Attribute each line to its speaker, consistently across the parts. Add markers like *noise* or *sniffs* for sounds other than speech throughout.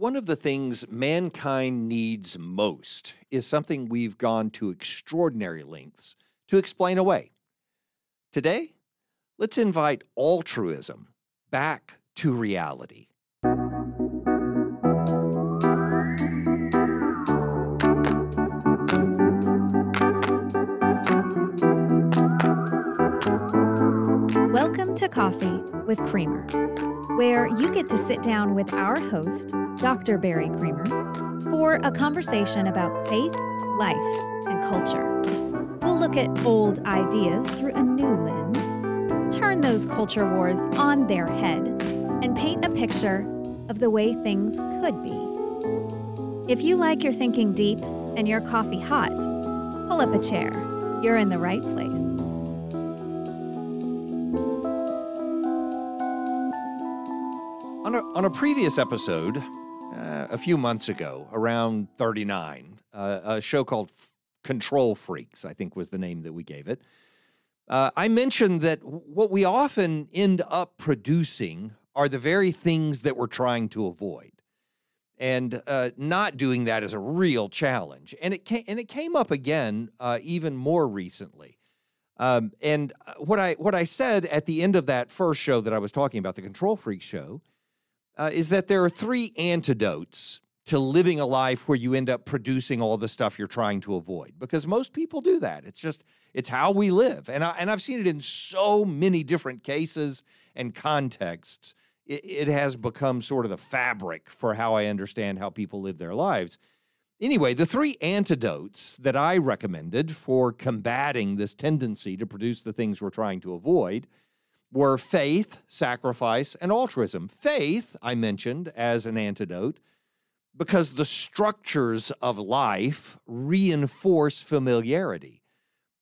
Speaker 1: One of the things mankind needs most is something we've gone to extraordinary lengths to explain away. Today, let's invite altruism back to reality.
Speaker 2: Welcome to Coffee with Creamer, where you get to sit down with our host, Dr. Barry Creamer, for a conversation about faith, life, and culture. We'll look at old ideas through a new lens, turn those culture wars on their head, and paint a picture of the way things could be. If you like your thinking deep and your coffee hot, pull up a chair. You're in the right place.
Speaker 1: On a, previous episode, uh, a few months ago, around 39, uh, a show called F- Control Freaks, I think was the name that we gave it. Uh, I mentioned that what we often end up producing are the very things that we're trying to avoid. And uh, not doing that is a real challenge. And it came, and it came up again uh, even more recently. Um, and uh, what I what I said at the end of that first show that I was talking about, the Control Freak show, uh, is that there are three antidotes to living a life where you end up producing all the stuff you're trying to avoid. Because most people do that. It's just it's how we live, and I, and I've seen it in so many different cases and contexts. It, it has become sort of the fabric for how I understand how people live their lives. Anyway, the three antidotes that I recommended for combating this tendency to produce the things we're trying to avoid were faith, sacrifice, and altruism. Faith, I mentioned as an antidote, because the structures of life reinforce familiarity.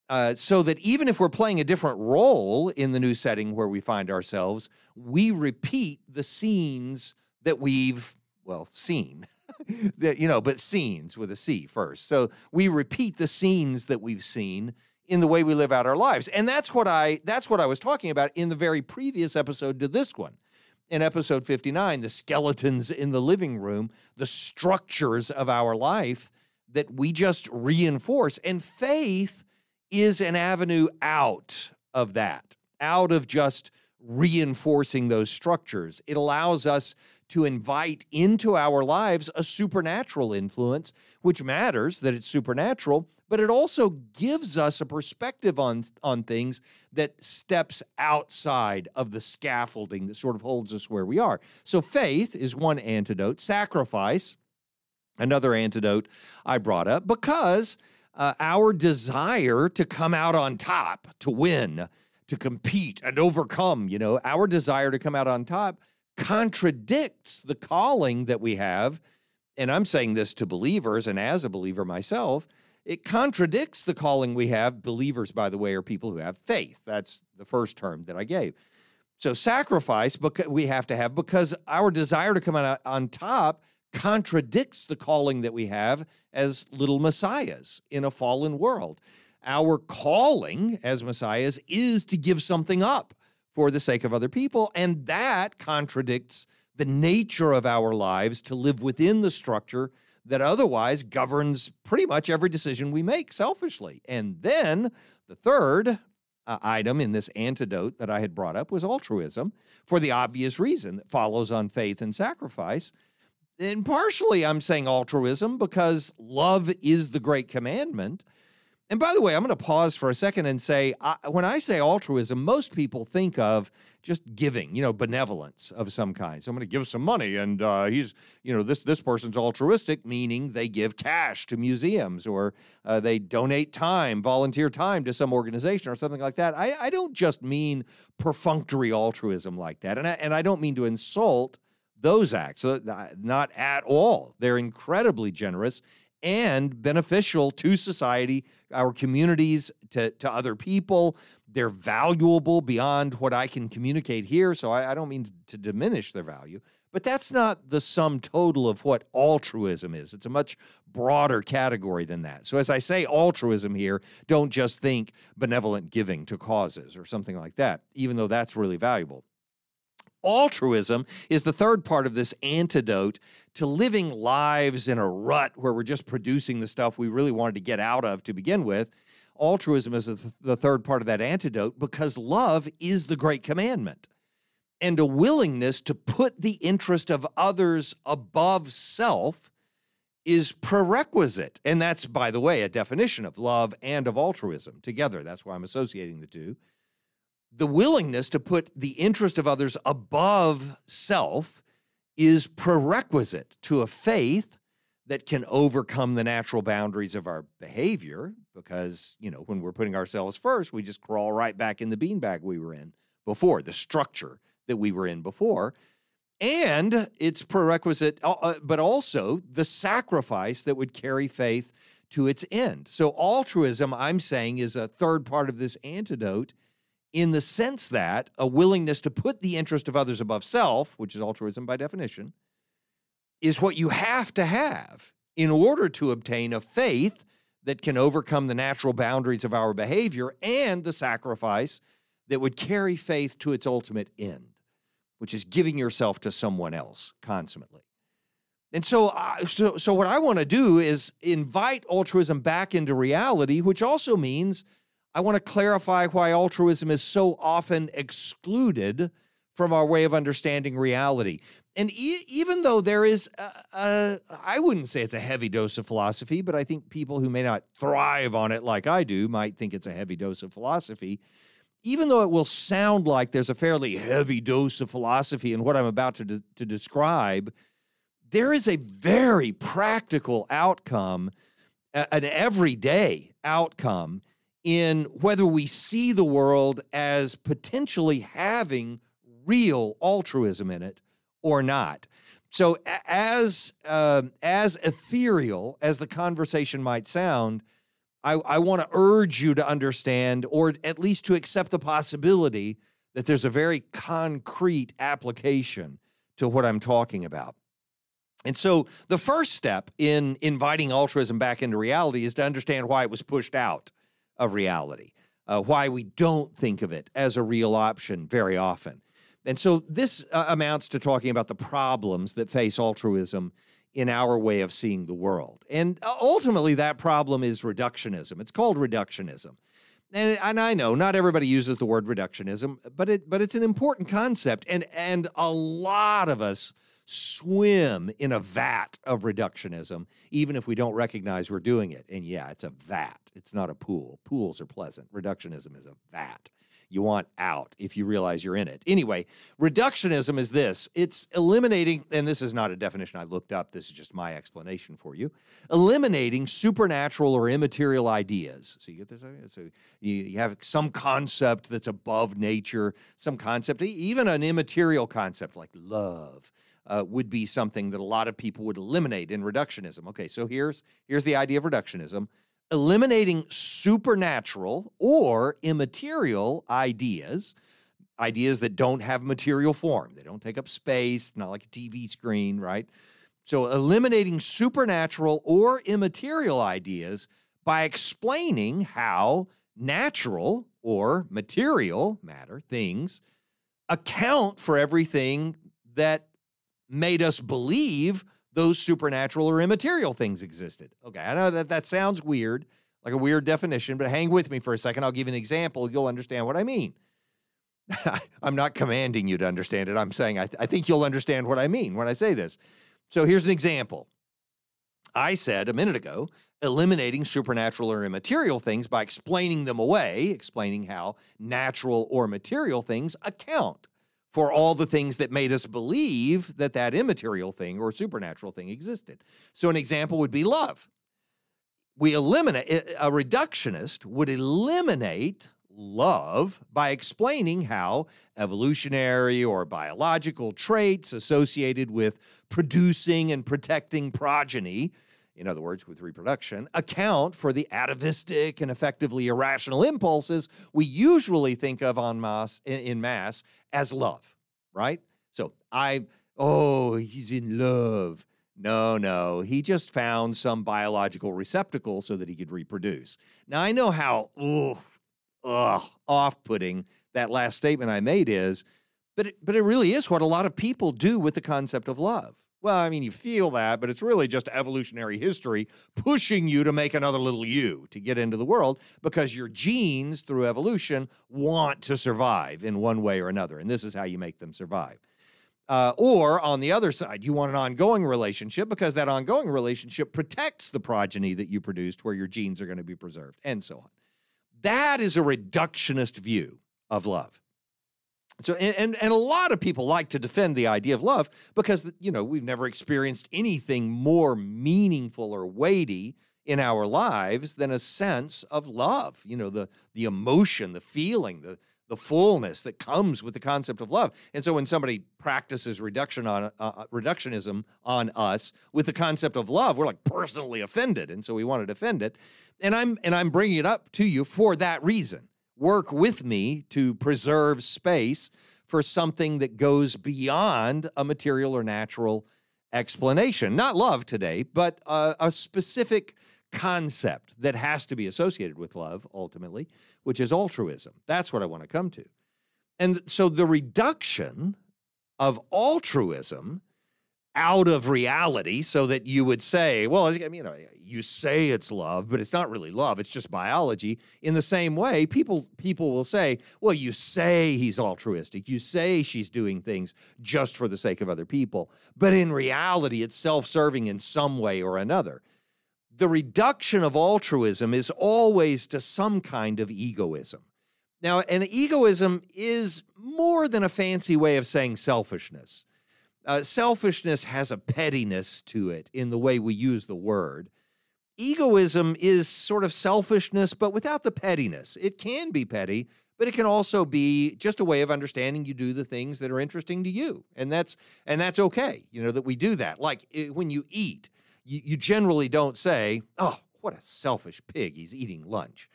Speaker 1: Uh, so that even if we're playing a different role in the new setting where we find ourselves, we repeat the scenes that we've, well, seen. *laughs* that, you know, but scenes with a C first. So we repeat the scenes that we've seen in the way we live out our lives. And that's what I that's what I was talking about in the very previous episode to this one. In episode 59, the skeletons in the living room, the structures of our life that we just reinforce. And faith is an avenue out of that, out of just reinforcing those structures. It allows us to invite into our lives a supernatural influence, which matters that it's supernatural, but it also gives us a perspective on, on things that steps outside of the scaffolding that sort of holds us where we are. So faith is one antidote, sacrifice, another antidote I brought up, because uh, our desire to come out on top, to win, to compete and overcome, you know, our desire to come out on top contradicts the calling that we have. And I'm saying this to believers and as a believer myself, it contradicts the calling we have. Believers, by the way, are people who have faith. That's the first term that I gave. So sacrifice we have to have because our desire to come out on top contradicts the calling that we have as little messiahs in a fallen world. Our calling as messiahs is to give something up for the sake of other people. And that contradicts the nature of our lives to live within the structure that otherwise governs pretty much every decision we make selfishly. And then the third uh, item in this antidote that I had brought up was altruism for the obvious reason that follows on faith and sacrifice. And partially, I'm saying altruism because love is the great commandment. And by the way, I'm going to pause for a second and say I, when I say altruism, most people think of just giving, you know, benevolence of some kind. So I'm going to give some money, and uh, he's, you know, this this person's altruistic, meaning they give cash to museums or uh, they donate time, volunteer time to some organization or something like that. I, I don't just mean perfunctory altruism like that, and I, and I don't mean to insult those acts, uh, not at all. They're incredibly generous and beneficial to society, our communities, to, to other people. They're valuable beyond what I can communicate here. So I, I don't mean to diminish their value, but that's not the sum total of what altruism is. It's a much broader category than that. So as I say altruism here, don't just think benevolent giving to causes or something like that, even though that's really valuable. Altruism is the third part of this antidote to living lives in a rut where we're just producing the stuff we really wanted to get out of to begin with. Altruism is the third part of that antidote because love is the great commandment. And a willingness to put the interest of others above self is prerequisite. And that's, by the way, a definition of love and of altruism together. That's why I'm associating the two the willingness to put the interest of others above self is prerequisite to a faith that can overcome the natural boundaries of our behavior because you know when we're putting ourselves first we just crawl right back in the beanbag we were in before the structure that we were in before. And it's prerequisite uh, uh but also the sacrifice that would carry faith to its end. So altruism i'm saying is a third part of this antidote in the sense that a willingness to put the interest of others above self, which is altruism by definition, is what you have to have in order to obtain a faith that can overcome the natural boundaries of our behavior and the sacrifice that would carry faith to its ultimate end, which is giving yourself to someone else consummately. And so, uh, so, so what I want to do is invite altruism back into reality, which also means I want to clarify why altruism is so often excluded from our way of understanding reality. And e- even though there is, a, a, I wouldn't say it's a heavy dose of philosophy, but I think people who may not thrive on it like I do might think it's a heavy dose of philosophy. Even though it will sound like there's a fairly heavy dose of philosophy in what I'm about to, de- to describe, there is a very practical outcome, an everyday outcome in whether we see the world as potentially having real altruism in it or not. So, as uh, as ethereal as the conversation might sound, I, I want to urge you to understand, or at least to accept the possibility that there's a very concrete application to what I'm talking about. And so, the first step in inviting altruism back into reality is to understand why it was pushed out of reality, uh, why we don't think of it as a real option very often. And so this uh, amounts to talking about the problems that face altruism in our way of seeing the world. And uh, ultimately, that problem is reductionism. It's called reductionism. And, and I know not everybody uses the word reductionism, but it but it's an important concept, and and a lot of us swim in a vat of reductionism, even if we don't recognize we're doing it. And yeah, it's a vat, it's not a pool. Pools are pleasant. Reductionism is a vat. You want out if you realize you're in it. Anyway, reductionism is this it's eliminating, and this is not a definition I looked up, this is just my explanation for you eliminating supernatural or immaterial ideas. So you get this? Idea? So you have some concept that's above nature, some concept, even an immaterial concept like love uh, would be something that a lot of people would eliminate in reductionism. Okay, so here's here's the idea of reductionism: eliminating supernatural or immaterial ideas, ideas that don't have material form. They don't take up space, not like a TV screen, right? So eliminating supernatural or immaterial ideas by explaining how natural or material matter things account for everything that made us believe those supernatural or immaterial things existed. Okay, I know that that sounds weird, like a weird definition, but hang with me for a second. I'll give you an example. You'll understand what I mean. *laughs* I'm not commanding you to understand it. I'm saying I, th- I think you'll understand what I mean when I say this. So here's an example. I said a minute ago, eliminating supernatural or immaterial things by explaining them away, explaining how natural or material things account for all the things that made us believe that that immaterial thing or supernatural thing existed. So, an example would be love. We eliminate, a reductionist would eliminate love by explaining how evolutionary or biological traits associated with producing and protecting progeny in other words, with reproduction, account for the atavistic and effectively irrational impulses we usually think of en masse, in mass as love, right? So I, oh, he's in love. No, no, he just found some biological receptacle so that he could reproduce. Now I know how ugh, ugh, off-putting that last statement I made is, But it, but it really is what a lot of people do with the concept of love. Well, I mean, you feel that, but it's really just evolutionary history pushing you to make another little you to get into the world because your genes, through evolution, want to survive in one way or another. And this is how you make them survive. Uh, or on the other side, you want an ongoing relationship because that ongoing relationship protects the progeny that you produced where your genes are going to be preserved, and so on. That is a reductionist view of love. So, and, and, a lot of people like to defend the idea of love because, you know, we've never experienced anything more meaningful or weighty in our lives than a sense of love, you know, the, the emotion, the feeling, the, the fullness that comes with the concept of love. And so when somebody practices reduction on uh, uh, reductionism on us with the concept of love, we're like personally offended, and so we want to defend it. And I'm and I'm bringing it up to you for that reason. Work with me to preserve space for something that goes beyond a material or natural explanation. Not love today, but uh, a specific concept that has to be associated with love ultimately, which is altruism. That's what I want to come to. And so the reduction of altruism out of reality so that you would say, well, I mean, you know, you say it's love, but it's not really love, it's just biology. In the same way, people people will say, well, you say he's altruistic. You say she's doing things just for the sake of other people, but in reality it's self-serving in some way or another the reduction of altruism is always to some kind of egoism. Now, an egoism is more than a fancy way of saying selfishness. Uh, selfishness has a pettiness to it in the way we use the word. Egoism is sort of selfishness, but without the pettiness. It can be petty, but it can also be just a way of understanding you do the things that are interesting to you, and that's and that's okay. You know that we do that. Like eh, when you eat, you, you generally don't say, oh, what a selfish pig, he's eating lunch.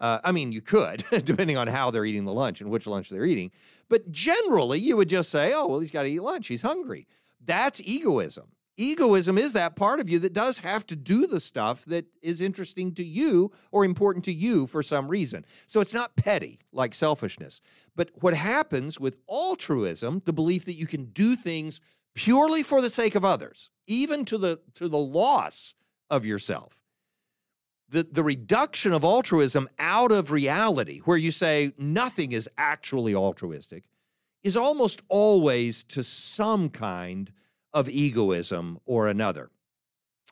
Speaker 1: Uh, I mean, you could, *laughs* depending on how they're eating the lunch and which lunch they're eating. But generally, you would just say, oh, well, he's got to eat lunch. He's hungry. That's egoism. Egoism is that part of you that does have to do the stuff that is interesting to you or important to you for some reason. So it's not petty like selfishness. But what happens with altruism, the belief that you can do things purely for the sake of others, even to the to the loss of yourself. The, the reduction of altruism out of reality, where you say nothing is actually altruistic, is almost always to some kind of egoism or another.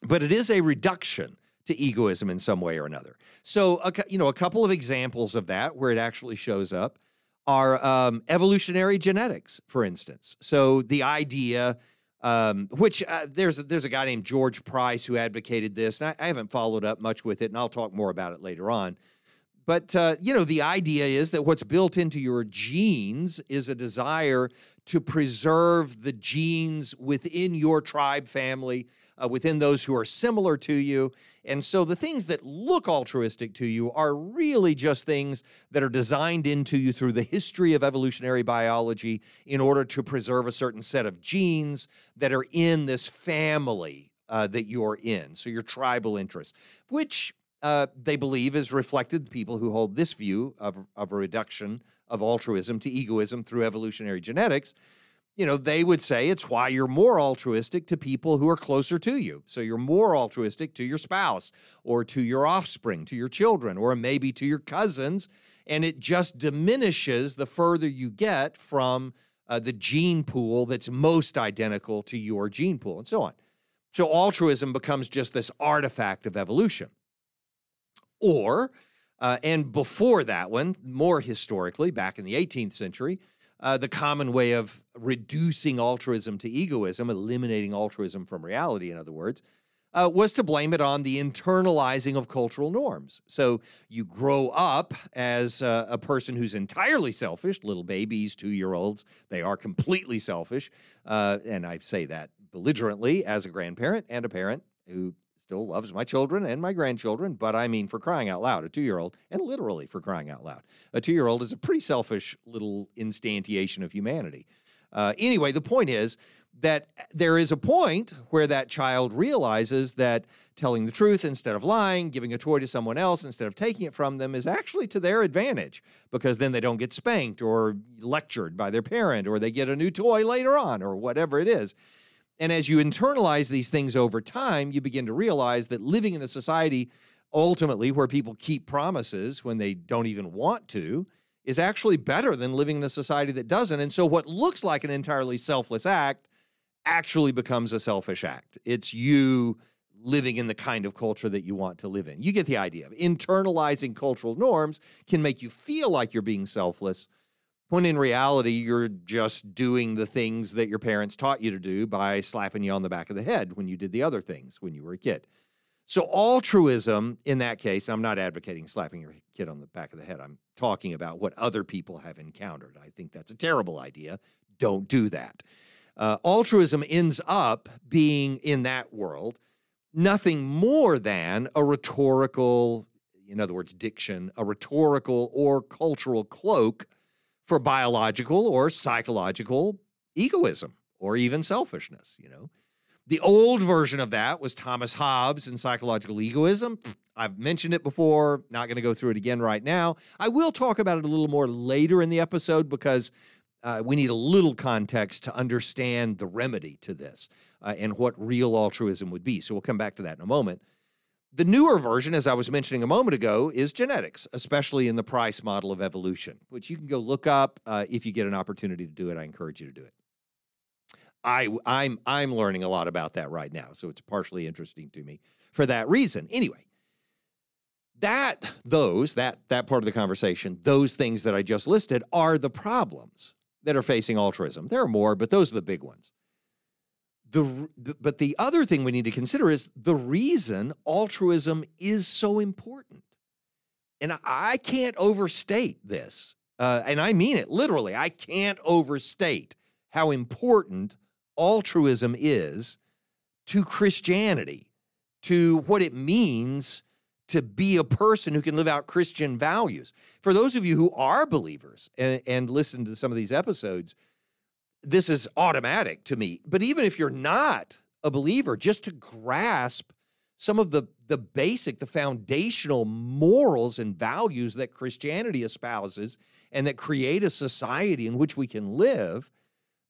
Speaker 1: But it is a reduction to egoism in some way or another. So, you know, a couple of examples of that where it actually shows up are um, evolutionary genetics, for instance. So the idea, um, which uh, there's a, there's a guy named George Price who advocated this, and I, I, haven't followed up much with it, and I'll talk more about it later on. But uh, you know, the idea is that what's built into your genes is a desire to preserve the genes within your tribe family, uh, within those who are similar to you, and so the things that look altruistic to you are really just things that are designed into you through the history of evolutionary biology in order to preserve a certain set of genes that are in this family uh, that you're in. So your tribal interests, which uh, they believe is reflected, people who hold this view of, of a reduction of altruism to egoism through evolutionary genetics you know, they would say it's why you're more altruistic to people who are closer to you. So you're more altruistic to your spouse or to your offspring, to your children, or maybe to your cousins. And it just diminishes the further you get from uh, the gene pool that's most identical to your gene pool, and so on. So altruism becomes just this artifact of evolution. Or, uh, and before that one, more historically, back in the 18th century, uh, the common way of reducing altruism to egoism, eliminating altruism from reality, in other words, uh, was to blame it on the internalizing of cultural norms. So you grow up as uh, a person who's entirely selfish, little babies, two year olds, they are completely selfish. Uh, and I say that belligerently as a grandparent and a parent who still loves my children and my grandchildren, but I mean, for crying out loud, a two year old, and literally for crying out loud, a two year old is a pretty selfish little instantiation of humanity. Uh, anyway, the point is that there is a point where that child realizes that telling the truth instead of lying, giving a toy to someone else instead of taking it from them is actually to their advantage because then they don't get spanked or lectured by their parent or they get a new toy later on or whatever it is. And as you internalize these things over time, you begin to realize that living in a society ultimately where people keep promises when they don't even want to is actually better than living in a society that doesn't. And so what looks like an entirely selfless act actually becomes a selfish act. It's you living in the kind of culture that you want to live in. You get the idea. Internalizing cultural norms can make you feel like you're being selfless, when in reality, you're just doing the things that your parents taught you to do by slapping you on the back of the head when you did the other things when you were a kid. So, altruism in that case, I'm not advocating slapping your kid on the back of the head. I'm talking about what other people have encountered. I think that's a terrible idea. Don't do that. Uh, altruism ends up being in that world nothing more than a rhetorical, in other words, diction, a rhetorical or cultural cloak for biological or psychological egoism or even selfishness, you know. The old version of that was Thomas Hobbes and psychological egoism. *sniffs* I've mentioned it before, not going to go through it again right now. I will talk about it a little more later in the episode because uh, we need a little context to understand the remedy to this uh, and what real altruism would be. So we'll come back to that in a moment. The newer version, as I was mentioning a moment ago, is genetics, especially in the Price model of evolution, which you can go look up uh, if you get an opportunity to do it. I encourage you to do it. I, I'm I'm learning a lot about that right now, so it's partially interesting to me for that reason. Anyway, that those that that part of the conversation, those things that I just listed are the problems that are facing altruism. There are more, but those are the big ones. The, but the other thing we need to consider is the reason altruism is so important. And I, I can't overstate this. Uh, and I mean it literally. I can't overstate how important altruism is to Christianity, to what it means to be a person who can live out Christian values. For those of you who are believers and, and listen to some of these episodes, this is automatic to me. But even if you're not a believer, just to grasp some of the, the basic, the foundational morals and values that Christianity espouses and that create a society in which we can live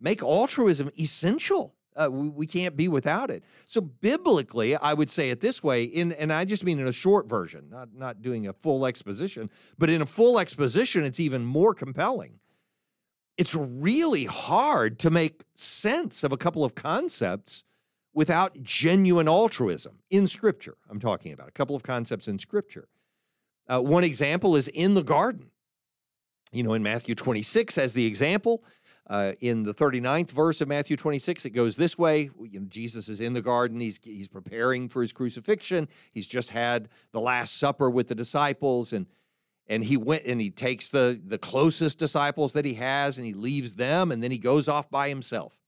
Speaker 1: make altruism essential. Uh, we, we, can't be without it. So biblically, I would say it this way, in and I just mean in a short version, not not doing a full exposition, but in a full exposition, it's even more compelling. It's really hard to make sense of a couple of concepts without genuine altruism in Scripture. I'm talking about a couple of concepts in Scripture. Uh, one example is in the garden. You know, in Matthew 26, as the example, uh, in the 39th verse of Matthew 26, it goes this way. You know, Jesus is in the garden. He's, he's preparing for his crucifixion. He's just had the Last Supper with the disciples, and, and he went and he takes the, the closest disciples that he has and he leaves them, and then he goes off by himself.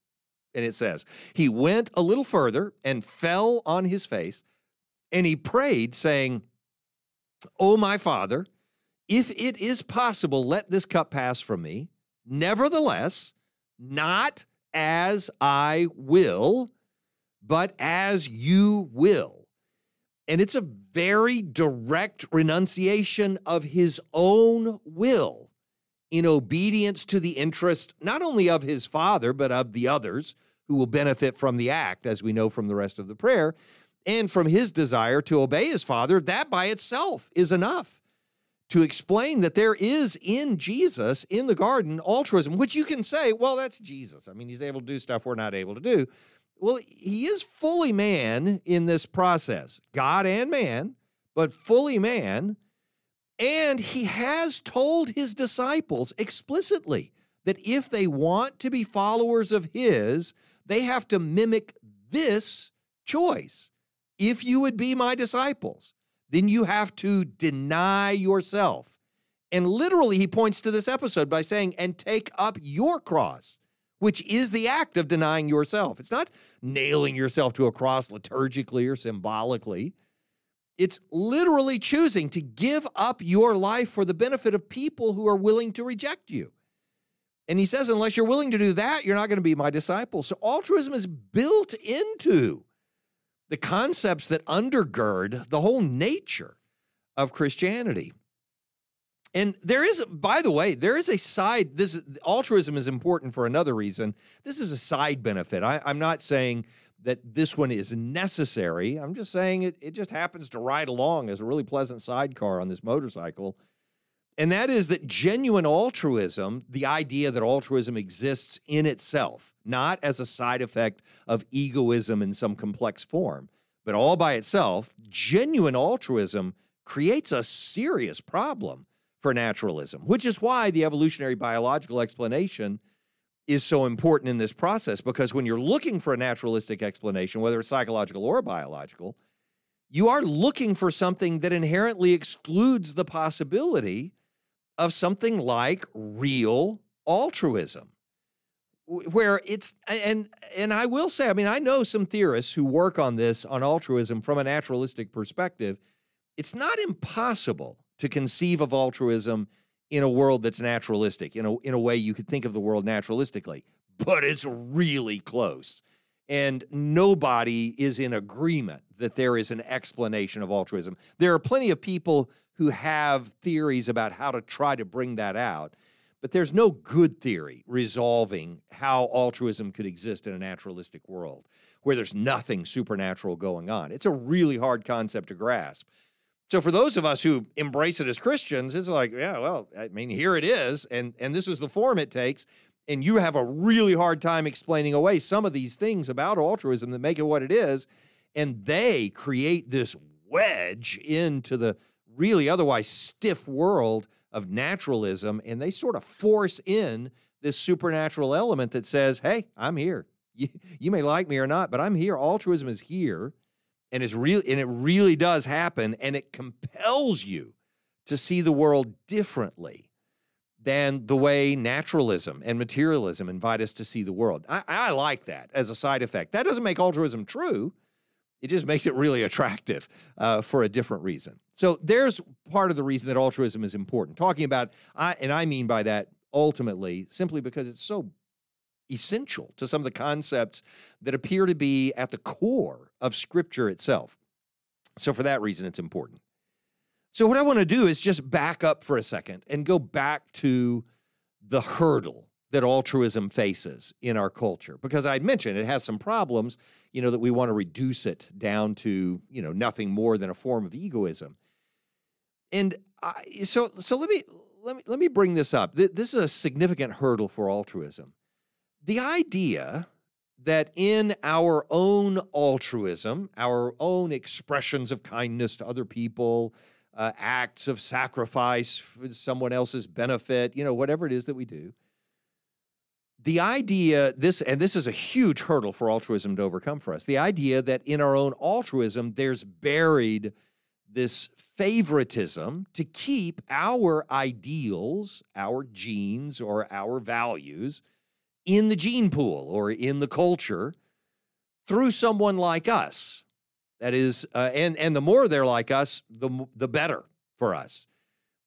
Speaker 1: And it says, He went a little further and fell on his face, and he prayed, saying, O my Father, if it is possible, let this cup pass from me. Nevertheless, not as I will, but as you will. And it's a very direct renunciation of his own will in obedience to the interest not only of his father, but of the others who will benefit from the act, as we know from the rest of the prayer, and from his desire to obey his father. That by itself is enough to explain that there is in Jesus in the garden altruism, which you can say, well, that's Jesus. I mean, he's able to do stuff we're not able to do. Well, he is fully man in this process, God and man, but fully man. And he has told his disciples explicitly that if they want to be followers of his, they have to mimic this choice. If you would be my disciples, then you have to deny yourself. And literally, he points to this episode by saying, and take up your cross, which is the act of denying yourself. It's not nailing yourself to a cross liturgically or symbolically. It's literally choosing to give up your life for the benefit of people who are willing to reject you. And he says, unless you're willing to do that, you're not going to be my disciple. So altruism is built into the concepts that undergird the whole nature of Christianity. And there is, by the way, there is a side. This altruism is important for another reason. This is a side benefit. I, am not saying that this one is necessary. I'm just saying it, it just happens to ride along as a really pleasant sidecar on this motorcycle. And that is that genuine altruism, the idea that altruism exists in itself, not as a side effect of egoism in some complex form, but all by itself, genuine altruism creates a serious problem for naturalism, which is why the evolutionary biological explanation is so important in this process. Because when you're looking for a naturalistic explanation, whether it's psychological or biological, you are looking for something that inherently excludes the possibility of something like real altruism where it's and and I will say I mean I know some theorists who work on this on altruism from a naturalistic perspective it's not impossible to conceive of altruism in a world that's naturalistic, in a, in a way you could think of the world naturalistically, but it's really close. And nobody is in agreement that there is an explanation of altruism. There are plenty of people who have theories about how to try to bring that out, but there's no good theory resolving how altruism could exist in a naturalistic world where there's nothing supernatural going on. It's a really hard concept to grasp. So for those of us who embrace it as Christians, it's like, yeah, well, I mean, here it is, and and this is the form it takes. And you have a really hard time explaining away some of these things about altruism that make it what it is. And they create this wedge into the really otherwise stiff world of naturalism. And they sort of force in this supernatural element that says, hey, I'm here. *laughs* You, you may like me or not, but I'm here. Altruism is here and it's real and it really does happen and it compels you to see the world differently than the way naturalism and materialism invite us to see the world. I, I, like that as a side effect. That doesn't make altruism true. It just makes it really attractive uh, for a different reason. So there's part of the reason that altruism is important. Talking about, I, and I mean by that ultimately simply because it's so essential to some of the concepts that appear to be at the core of Scripture itself. So, for that reason, it's important. So, what I want to do is just back up for a second and go back to the hurdle that altruism faces in our culture because I'd mentioned it has some problems, you know, that we want to reduce it down to, you know, nothing more than a form of egoism. And I, so so let me let me let me bring this up. This is a significant hurdle for altruism the idea that in our own altruism, our own expressions of kindness to other people, uh, acts of sacrifice for someone else's benefit, you know, whatever it is that we do, the idea this and this is a huge hurdle for altruism to overcome for us the idea that in our own altruism there's buried this favoritism to keep our ideals our genes or our values in the gene pool or in the culture through someone like us. That is, uh, and and the more they're like us, the the better for us.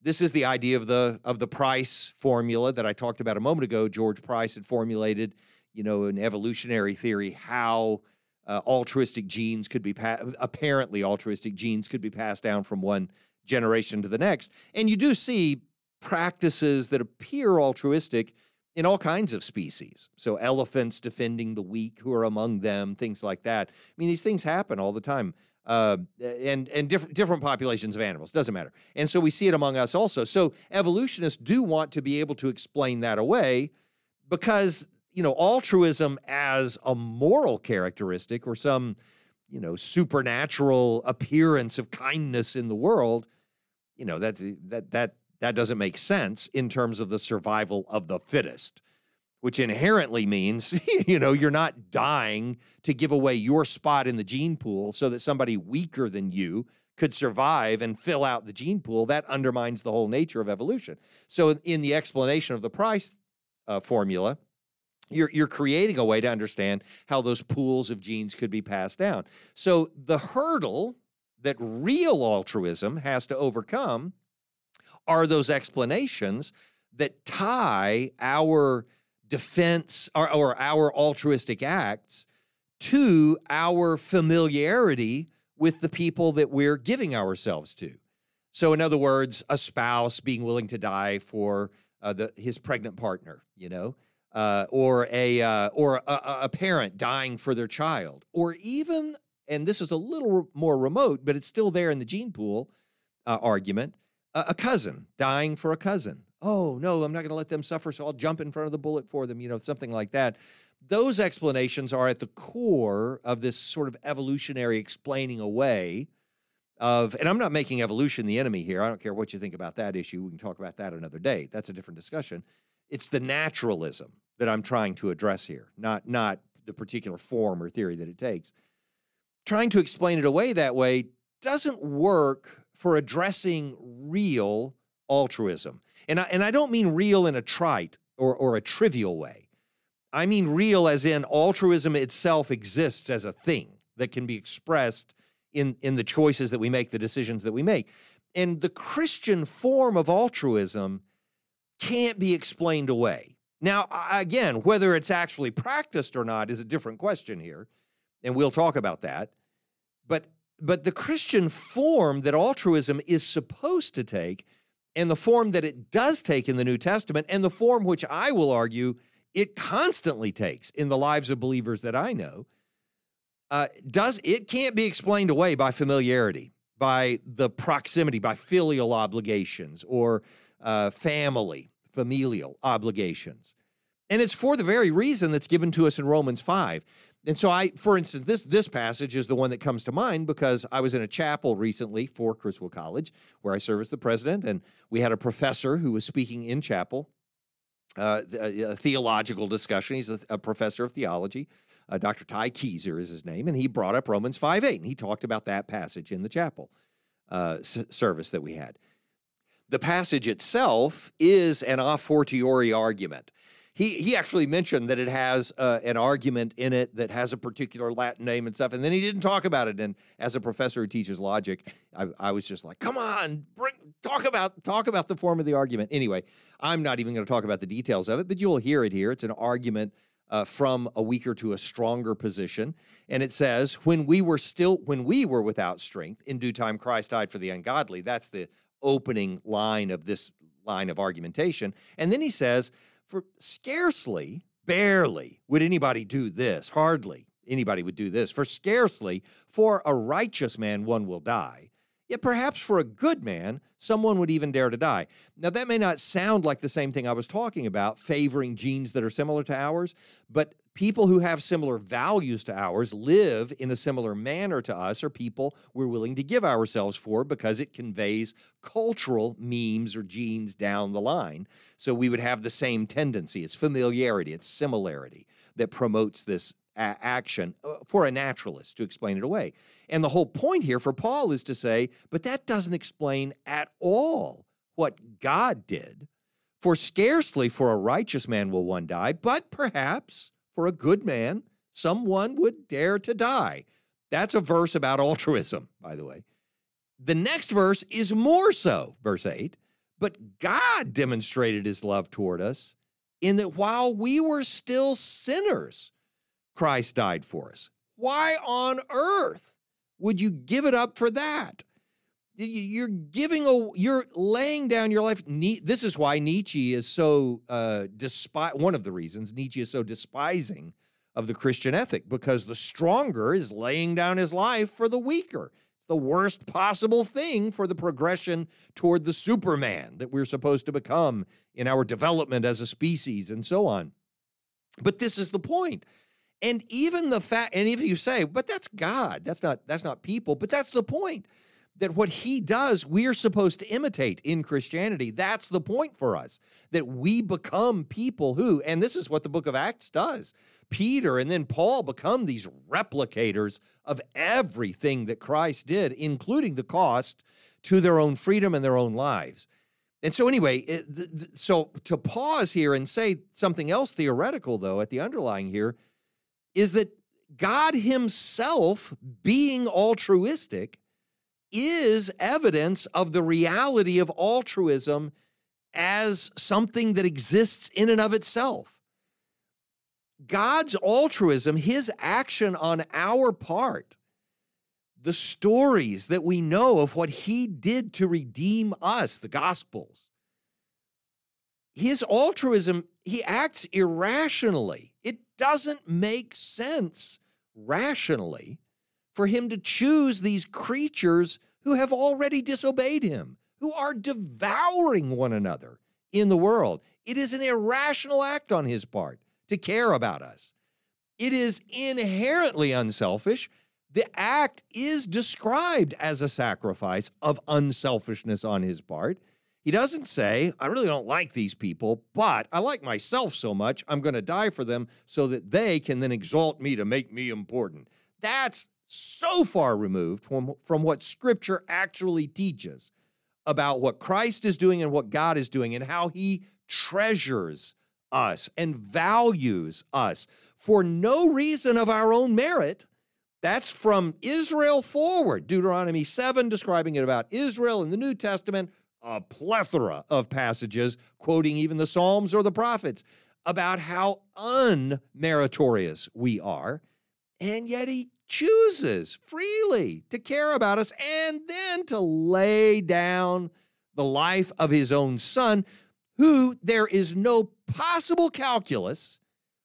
Speaker 1: This is the idea of the of the Price formula that I talked about a moment ago. George Price had formulated, you know, an evolutionary theory how uh, altruistic genes could be pa- apparently altruistic genes could be passed down from one generation to the next, and you do see practices that appear altruistic in all kinds of species. So elephants defending the weak who are among them, things like that. I mean, these things happen all the time. Uh, and and different different populations of animals doesn't matter, and so we see it among us also. So evolutionists do want to be able to explain that away, because you know altruism as a moral characteristic or some you know supernatural appearance of kindness in the world, you know that that that that doesn't make sense in terms of the survival of the fittest, which inherently means, *laughs* you know, you're not dying to give away your spot in the gene pool so that somebody weaker than you could survive and fill out the gene pool. That undermines the whole nature of evolution. So, in the explanation of the Price uh, formula, you're, you're creating a way to understand how those pools of genes could be passed down. So, the hurdle that real altruism has to overcome are those explanations that tie our defense or, or our altruistic acts to our familiarity with the people that we're giving ourselves to. So, in other words, a spouse being willing to die for uh, the, his pregnant partner, you know, uh, or a uh, or a, a, parent dying for their child, or even, and this is a little more remote, but it's still there in the gene pool uh, argument, a cousin dying for a cousin. Oh no, I'm not going to let them suffer, so I'll jump in front of the bullet for them, you know, something like that. Those explanations are at the core of this sort of evolutionary explaining away of, and I'm not making evolution the enemy here. I don't care what you think about that issue. We can talk about that another day. That's a different discussion. It's the naturalism that I'm trying to address here, not not the particular form or theory that it takes. Trying to explain it away that way doesn't work for addressing real altruism. And I, and I don't mean real in a trite or, or a trivial way. I mean real as in altruism itself exists as a thing that can be expressed in, in the choices that we make, the decisions that we make. And the Christian form of altruism can't be explained away. Now, again, whether it's actually practiced or not is a different question here, and we'll talk about that. But but the Christian form that altruism is supposed to take, and the form that it does take in the New Testament, and the form which I will argue it constantly takes in the lives of believers that I know, uh, does it can't be explained away by familiarity, by the proximity, by filial obligations or uh, family, familial obligations. And it's for the very reason that's given to us in Romans 5 and so I, for instance, this this passage is the one that comes to mind because I was in a chapel recently for Criswell College where I serve as the president, and we had a professor who was speaking in chapel, uh, a, a, theological discussion. He's a, a professor of theology. Uh, Dr. Ty Kieser is his name, and he brought up Romans 5 8, and he talked about that passage in the chapel uh, s- service that we had. The passage itself is an a fortiori argument he he actually mentioned that it has uh, an argument in it that has a particular Latin name and stuff, and then he didn't talk about it. And as a professor who teaches logic, I, I was just like, "Come on, bring, talk about talk about the form of the argument." Anyway, I'm not even going to talk about the details of it, but you'll hear it here. It's an argument. Uh, from a weaker to a stronger position. And it says, when we were still, when we were without strength, in due time Christ died for the ungodly. That's the opening line of this line of argumentation. And then he says, for scarcely, barely would anybody do this, hardly anybody would do this. For scarcely for a righteous man one will die. Yet perhaps for a good man, someone would even dare to die. Now, that may not sound like the same thing I was talking about, favoring genes that are similar to ours, but people who have similar values to ours live in a similar manner to us are people we're willing to give ourselves for because it conveys cultural memes or genes down the line. So we would have the same tendency. It's familiarity, it's similarity that promotes this a- action uh, for a naturalist to explain it away. And the whole point here for Paul is to say, but that doesn't explain at all what God did. For scarcely for a righteous man will one die, but perhaps for a good man, someone would dare to die. That's a verse about altruism, by the way. The next verse is more so, verse 8. But God demonstrated his love toward us in that while we were still sinners, Christ died for us. Why on earth would you give it up for that? You're giving a, you're laying down your life. This is why Nietzsche is so uh, despise. One of the reasons Nietzsche is so despising of the Christian ethic because the stronger is laying down his life for the weaker. It's the worst possible thing for the progression toward the Superman that we're supposed to become in our development as a species and so on. But this is the point. And even the fact, and if you say, but that's God, that's not that's not people, but that's the point that what he does, we're supposed to imitate in Christianity. That's the point for us, that we become people who, and this is what the book of Acts does. Peter and then Paul become these replicators of everything that Christ did, including the cost to their own freedom and their own lives. And so, anyway, it, so to pause here and say something else theoretical, though, at the underlying here, is that God Himself, being altruistic, is evidence of the reality of altruism as something that exists in and of itself. God's altruism, his action on our part, the stories that we know of what he did to redeem us, the Gospels, his altruism, he acts irrationally. It doesn't make sense rationally for him to choose these creatures who have already disobeyed him, who are devouring one another in the world. It is an irrational act on his part to care about us. It is inherently unselfish. The act is described as a sacrifice of unselfishness on his part. He doesn't say, I really don't like these people, but I like myself so much, I'm going to die for them so that they can then exalt me to make me important. That's so far removed from, from what Scripture actually teaches about what Christ is doing and what God is doing and how He treasures us and values us for no reason of our own merit. That's from Israel forward. Deuteronomy 7 describing it about Israel in the New Testament, a plethora of passages quoting even the Psalms or the prophets about how unmeritorious we are. And yet he chooses freely to care about us and then to lay down the life of his own son, who there is no possible calculus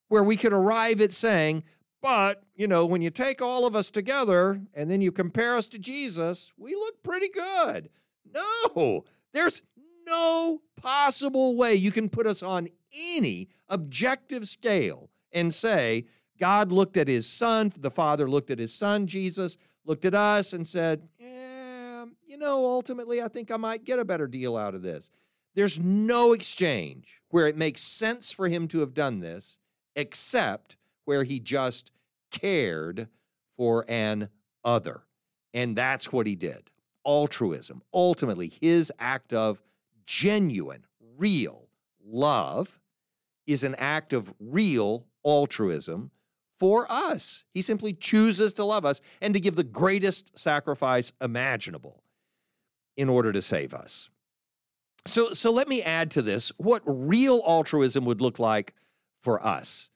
Speaker 1: where we could arrive at saying, but, you know, when you take all of us together and then you compare us to Jesus, we look pretty good. No, there's no possible way you can put us on any objective scale and say, God looked at his son, the Father looked at his son, Jesus, looked at us and said, yeah, you know, ultimately, I think I might get a better deal out of this. There's no exchange where it makes sense for him to have done this, except where he just cared for an other. And that's what he did altruism, ultimately, his act of genuine, real love is an act of real altruism for us. He simply chooses to love us and to give the greatest sacrifice imaginable in order to save us. So, so let me add to this what real altruism would look like for us.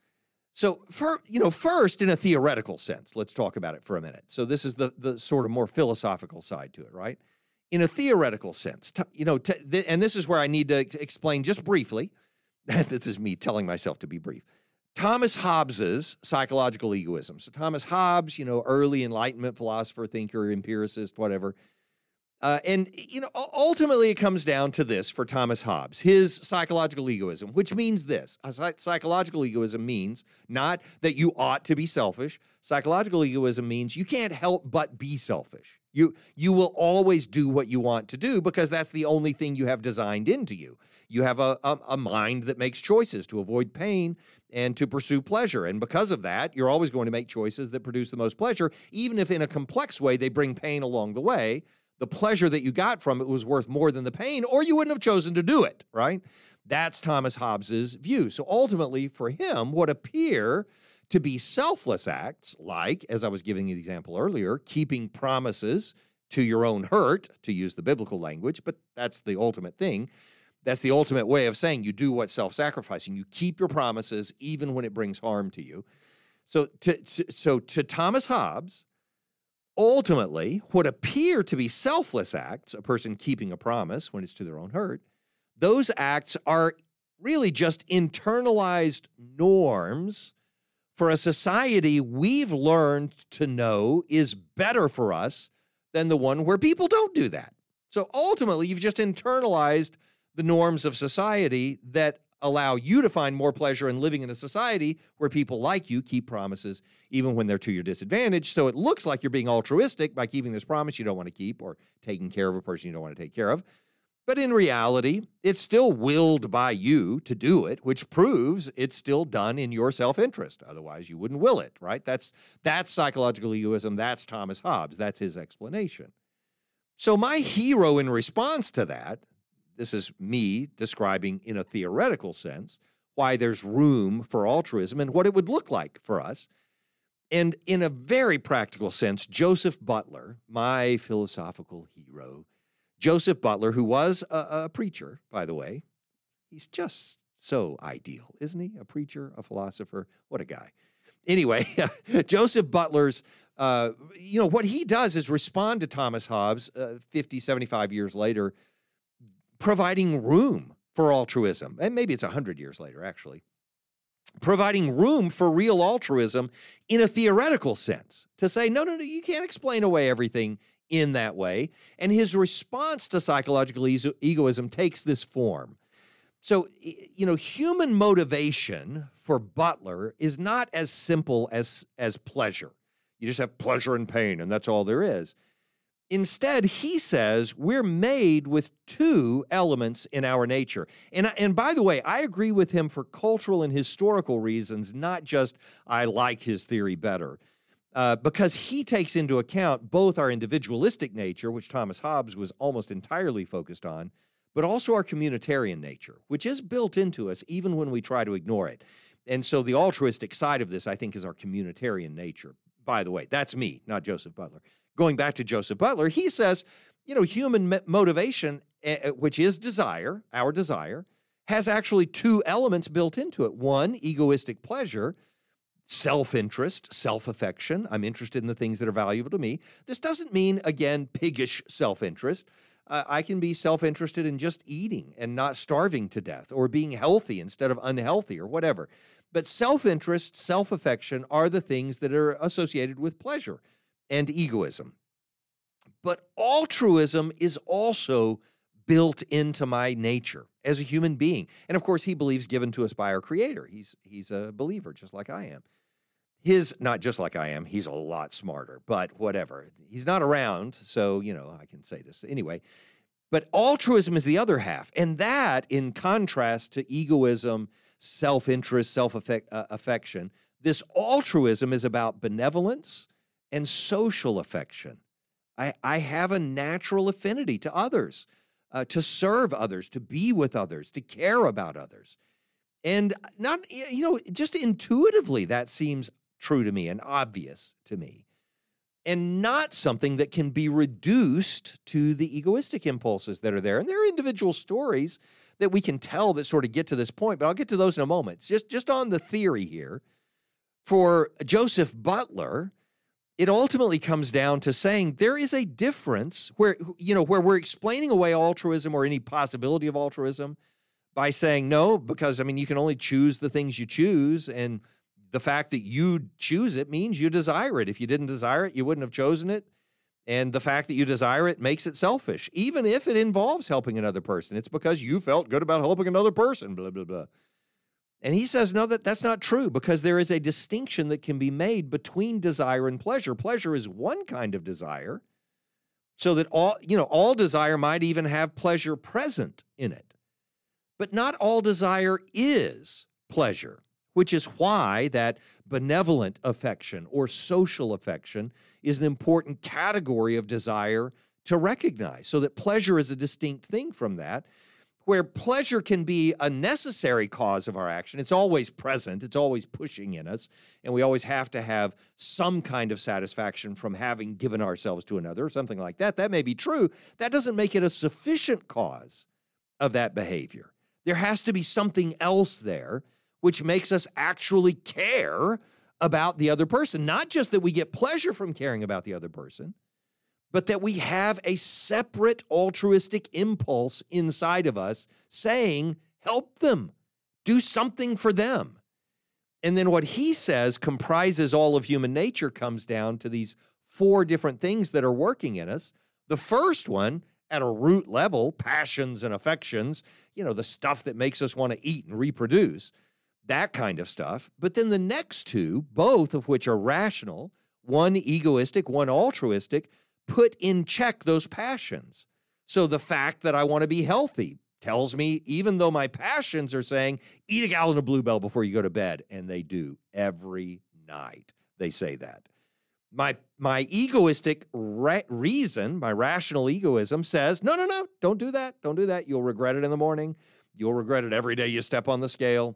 Speaker 1: So, for, you know, first, in a theoretical sense, let's talk about it for a minute. So, this is the, the sort of more philosophical side to it, right? In a theoretical sense, you know, th- and this is where I need to explain just briefly. *laughs* this is me telling myself to be brief. Thomas Hobbes's psychological egoism. So, Thomas Hobbes, you know, early Enlightenment philosopher, thinker, empiricist, whatever, uh, and, you know, ultimately it comes down to this for Thomas Hobbes his psychological egoism, which means this psychological egoism means not that you ought to be selfish. Psychological egoism means you can't help but be selfish. You, you will always do what you want to do because that's the only thing you have designed into you. You have a, a, a mind that makes choices to avoid pain and to pursue pleasure. And because of that, you're always going to make choices that produce the most pleasure, even if in a complex way they bring pain along the way the pleasure that you got from it was worth more than the pain, or you wouldn't have chosen to do it, right? That's Thomas Hobbes's view. So ultimately, for him, what appear to be selfless acts, like, as I was giving you the example earlier, keeping promises to your own hurt, to use the biblical language, but that's the ultimate thing. That's the ultimate way of saying you do what's self sacrificing. You keep your promises even when it brings harm to you. So to, to, so to Thomas Hobbes, Ultimately, what appear to be selfless acts, a person keeping a promise when it's to their own hurt, those acts are really just internalized norms for a society we've learned to know is better for us than the one where people don't do that. So ultimately, you've just internalized the norms of society that allow you to find more pleasure in living in a society where people like you keep promises even when they're to your disadvantage. So it looks like you're being altruistic by keeping this promise you don't want to keep or taking care of a person you don't want to take care of. But in reality, it's still willed by you to do it, which proves it's still done in your self-interest. Otherwise, you wouldn't will it, right? That's that's psychological egoism. That's Thomas Hobbes. That's his explanation. So my hero in response to that this is me describing in a theoretical sense why there's room for altruism and what it would look like for us. And in a very practical sense, Joseph Butler, my philosophical hero, Joseph Butler, who was a, a preacher, by the way, He's just so ideal, isn't he? A preacher, a philosopher. What a guy. Anyway, *laughs* Joseph Butler's, uh, you know, what he does is respond to Thomas Hobbes uh, 50, 75 years later, providing room for altruism. And maybe it's 100 years later, actually. Providing room for real altruism in a theoretical sense to say, no, no, no, you can't explain away everything in that way. And his response to psychological egoism takes this form. So, you know, human motivation for Butler is not as simple as, as pleasure. You just have pleasure and pain, and that's all there is. Instead, he says we're made with two elements in our nature. And, and by the way, I agree with him for cultural and historical reasons, not just I like his theory better. Uh, because he takes into account both our individualistic nature, which Thomas Hobbes was almost entirely focused on, but also our communitarian nature, which is built into us even when we try to ignore it. And so the altruistic side of this, I think, is our communitarian nature. By the way, that's me, not Joseph Butler. Going back to Joseph Butler, he says, you know, human motivation, uh, which is desire, our desire, has actually two elements built into it. One, egoistic pleasure, self interest, self affection. I'm interested in the things that are valuable to me. This doesn't mean, again, piggish self interest. Uh, I can be self interested in just eating and not starving to death or being healthy instead of unhealthy or whatever. But self interest, self affection are the things that are associated with pleasure and egoism. But altruism is also built into my nature as a human being. And of course, he believes given to us by our creator. He's he's a believer just like I am his not just like I am, he's a lot smarter, but whatever. He's not around, so you know, I can say this anyway. But altruism is the other half, and that in contrast to egoism, self-interest, self-affection, uh, this altruism is about benevolence and social affection. I, I have a natural affinity to others, uh, to serve others, to be with others, to care about others. And not, you know, just intuitively, that seems true to me and obvious to me, and not something that can be reduced to the egoistic impulses that are there. And there are individual stories that we can tell that sort of get to this point, but I'll get to those in a moment. Just, just on the theory here, for Joseph Butler, it ultimately comes down to saying there is a difference where you know where we're explaining away altruism or any possibility of altruism by saying no because i mean you can only choose the things you choose and the fact that you choose it means you desire it. If you didn't desire it, you wouldn't have chosen it. And the fact that you desire it makes it selfish, even if it involves helping another person. It's because you felt good about helping another person, blah, blah, blah. And he says, no, that, that's not true because there is a distinction that can be made between desire and pleasure. Pleasure is one kind of desire, so that all, you know, all desire might even have pleasure present in it. But not all desire is pleasure which is why that benevolent affection or social affection is an important category of desire to recognize, so that pleasure is a distinct thing from that. Where pleasure can be a necessary cause of our action, it's always present, it's always pushing in us, and we always have to have some kind of satisfaction from having given ourselves to another or something like that. That may be true. That doesn't make it a sufficient cause of that behavior. There has to be something else there which makes us actually care about the other person. Not just that we get pleasure from caring about the other person, but that we have a separate altruistic impulse inside of us saying, help them, do something for them. And then what he says comprises all of human nature comes down to these four different things that are working in us. The first one, at a root level, passions and affections, you know, the stuff that makes us want to eat and reproduce that kind of stuff. But then the next two, both of which are rational, one egoistic, one altruistic, put in check those passions. So the fact that I want to be healthy tells me, even though my passions are saying, eat a gallon of Bluebell before you go to bed, and they do every night. They say that. My, my egoistic re- reason, my rational egoism says, no, no, no, don't do that. Don't do that. You'll regret it in the morning. You'll regret it every day you step on the scale.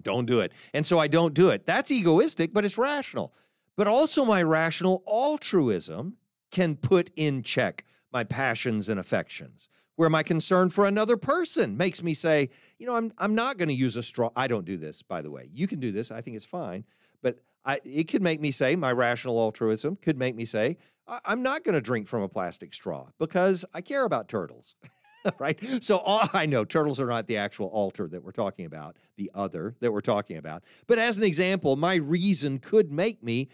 Speaker 1: Don't do it. And so I don't do it. That's egoistic, but it's rational. But also, my rational altruism can put in check my passions and affections, where my concern for another person makes me say, you know, I'm I'm not going to use a straw. I don't do this, by the way. You can do this. I think it's fine, but I, it could make me say my rational altruism could make me say I'm not going to drink from a plastic straw because I care about turtles. *laughs* right? So I know turtles are not the actual altar that we're talking about, the other that we're talking about. But as an example, my reason could make me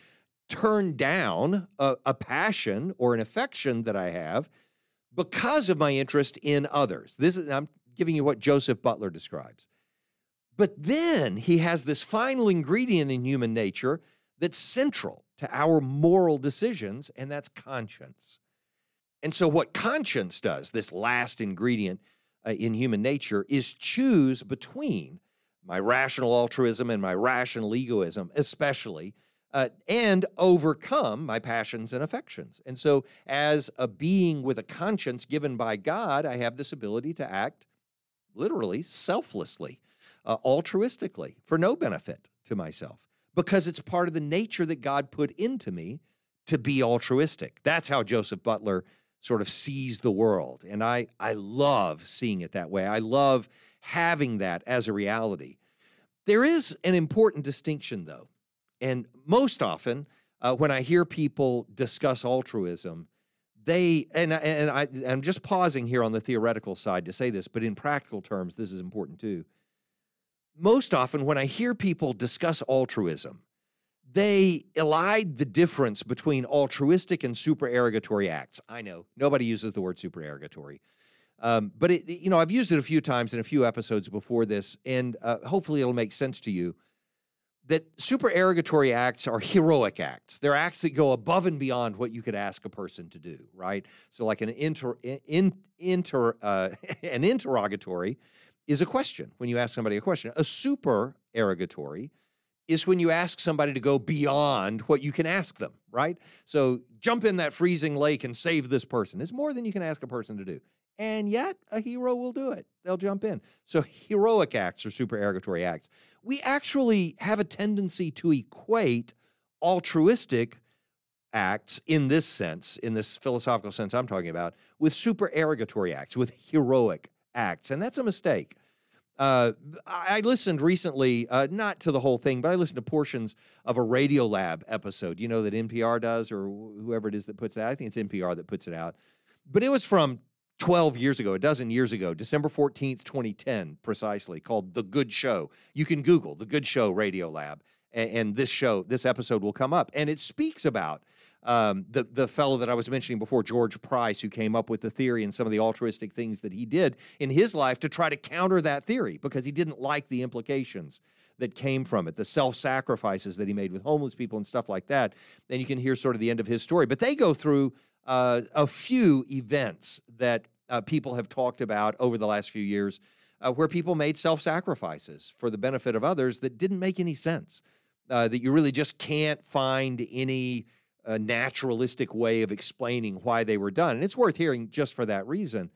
Speaker 1: turn down a, a passion or an affection that I have because of my interest in others. This is I'm giving you what Joseph Butler describes. But then he has this final ingredient in human nature that's central to our moral decisions, and that's conscience. And so, what conscience does, this last ingredient uh, in human nature, is choose between my rational altruism and my rational egoism, especially, uh, and overcome my passions and affections. And so, as a being with a conscience given by God, I have this ability to act literally selflessly, uh, altruistically, for no benefit to myself, because it's part of the nature that God put into me to be altruistic. That's how Joseph Butler sort of sees the world. And I, I love seeing it that way. I love having that as a reality. There is an important distinction, though, and most often, uh, when I hear people discuss altruism, they and and I I'm just pausing here on the theoretical side to say this, but in practical terms, this is important too. Most often, when I hear people discuss altruism, they elide the difference between altruistic and supererogatory acts. I know nobody uses the word supererogatory, um, but it, you know I've used it a few times in a few episodes before this, and uh, hopefully it'll make sense to you that supererogatory acts are heroic acts. They're acts that go above and beyond what you could ask a person to do, right? So, like an inter, in, inter uh, *laughs* an interrogatory is a question when you ask somebody a question. A supererogatory is when you ask somebody to go beyond what you can ask them, right? So, jump in that freezing lake and save this person. It's more than you can ask a person to do. And yet, a hero will do it. They'll jump in. So, heroic acts are supererogatory acts we actually have a tendency to equate altruistic acts in this sense, in this philosophical sense I'm talking about, with supererogatory acts, with heroic acts. And that's a mistake. Uh, I listened recently, uh, not to the whole thing, but I listened to portions of a Radiolab episode, you know, that NPR does or whoever it is that puts that. I think it's NPR that puts it out. But it was from 12 years ago, a dozen years ago, December 14th, 2010, precisely, called The Good Show. You can Google The Good Show Radiolab, and, and this show, this episode will come up. And it speaks about um, the, the fellow that I was mentioning before, George Price, who came up with the theory and some of the altruistic things that he did in his life to try to counter that theory because he didn't like the implications that came from it, the self sacrifices that he made with homeless people and stuff like that. Then you can hear sort of the end of his story. But they go through uh, a few events that uh, people have talked about over the last few years uh, where people made self sacrifices for the benefit of others that didn't make any sense, uh, that you really just can't find any uh, naturalistic way of explaining why they were done. And it's worth hearing just for that reason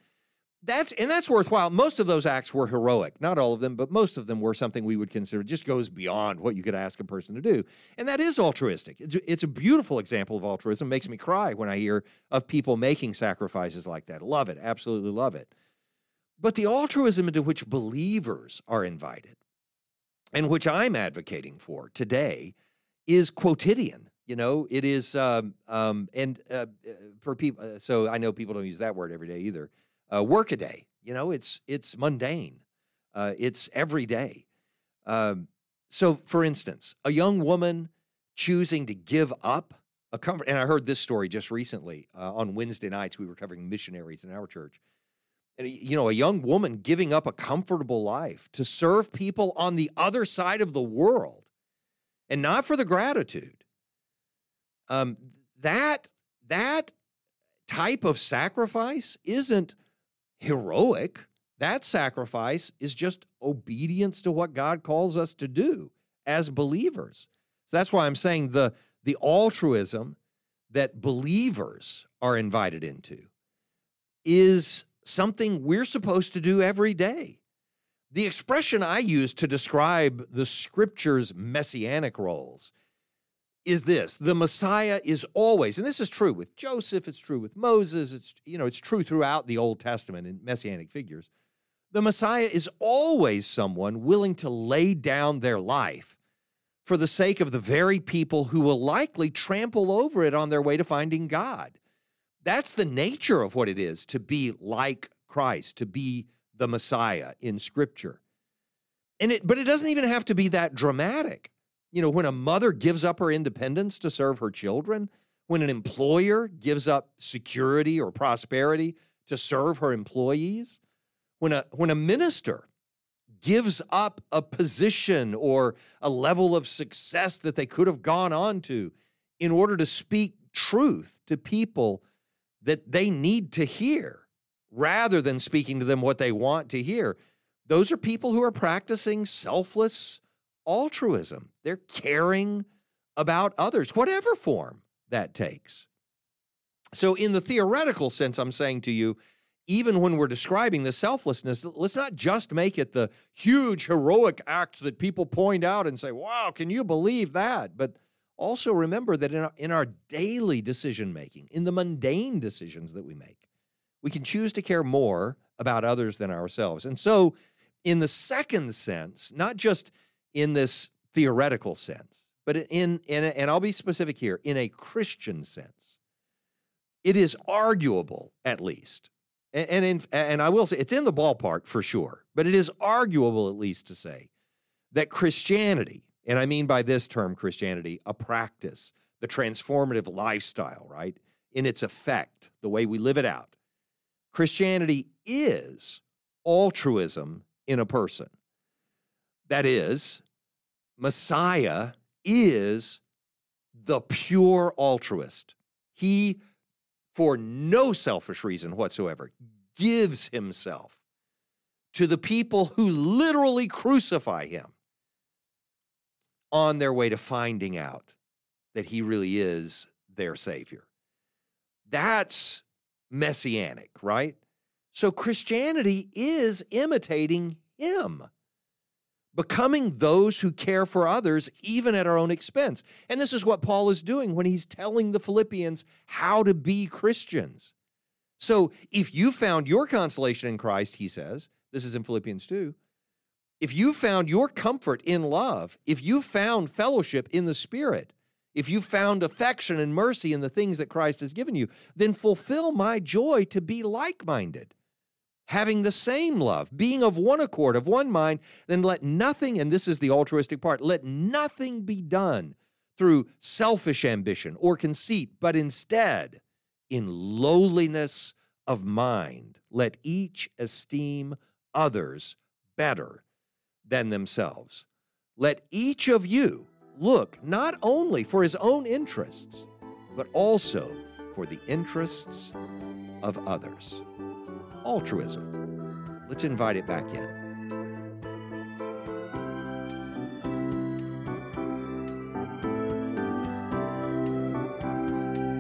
Speaker 1: that's and that's worthwhile. Most of those acts were heroic, not all of them, but most of them were something we would consider just goes beyond what you could ask a person to do, and that is altruistic. It's, a beautiful example of altruism. It makes me cry when I hear of people making sacrifices like that. Love it, absolutely love it. But the altruism into which believers are invited, and which I'm advocating for today, is quotidian. You know, it is, um, um, and uh, uh for people. Uh, so I know people don't use that word every day either uh, workaday. You know, it's it's mundane. Uh, it's every day. Um, so, for instance, a young woman choosing to give up a comfort, and I heard this story just recently uh, on Wednesday nights. We were covering missionaries in our church. And, you know, a young woman giving up a comfortable life to serve people on the other side of the world and not for the gratitude. Um, that, that type of sacrifice isn't heroic. That sacrifice is just obedience to what God calls us to do as believers. So that's why I'm saying the, the altruism that believers are invited into is something we're supposed to do every day. The expression I use to describe the scripture's messianic roles is this the Messiah is always, and this is true with Joseph, it's true with Moses, it's you know, it's true throughout the Old Testament in messianic figures. The Messiah is always someone willing to lay down their life for the sake of the very people who will likely trample over it on their way to finding God. That's the nature of what it is to be like Christ, to be the Messiah in Scripture. And it, but it doesn't even have to be that dramatic. You know, when a mother gives up her independence to serve her children, when an employer gives up security or prosperity to serve her employees, when a when a minister gives up a position or a level of success that they could have gone on to in order to speak truth to people that they need to hear rather than speaking to them what they want to hear those are people who are practicing selfless altruism. They're caring about others, whatever form that takes. So, in the theoretical sense, I'm saying to you, even when we're describing the selflessness, let's not just make it the huge heroic acts that people point out and say, wow, can you believe that? But also remember that in our, in our daily decision making, in the mundane decisions that we make, we can choose to care more about others than ourselves. And so, in the second sense, not just in this theoretical sense, but in, in a, and I'll be specific here, in a Christian sense, it is arguable, at least, and in, and I will say it's in the ballpark for sure, but it is arguable at least to say that Christianity, and I mean by this term Christianity, a practice, the transformative lifestyle, right? In its effect, the way we live it out. Christianity is altruism in a person. That is, Messiah is the pure altruist. He, for no selfish reason whatsoever, gives himself to the people who literally crucify him on their way to finding out that he really is their Savior. That's messianic, right? So Christianity is imitating Him, becoming those who care for others, even at our own expense. And this is what Paul is doing when he's telling the Philippians how to be Christians. So if you found your consolation in Christ, he says, this is in Philippians 2. If you found your comfort in love, if you found fellowship in the Spirit, if you found affection and mercy in the things that Christ has given you, then fulfill my joy to be like minded having the same love, being of one accord, of one mind, then let nothing, and this is the altruistic part, let nothing be done through selfish ambition or conceit, but instead, in lowliness of mind, let each esteem others better than themselves. Let each of you look not only for his own interests, but also for the interests of others altruism. Let's invite it back in.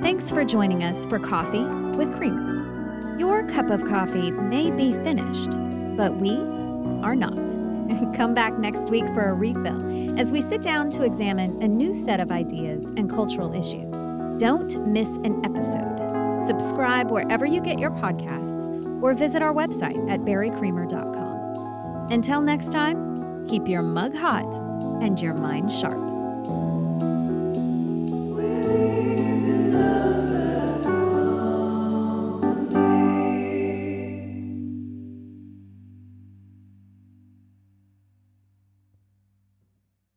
Speaker 2: Thanks for joining us for Coffee with Creamer. Your cup of coffee may be finished, but we are not. *laughs* Come back next week for a refill as we sit down to examine a new set of ideas and cultural issues. Don't miss an episode. Subscribe wherever you get your podcasts or visit our website at barrycreamer.com. Until next time, keep your mug hot and your mind sharp.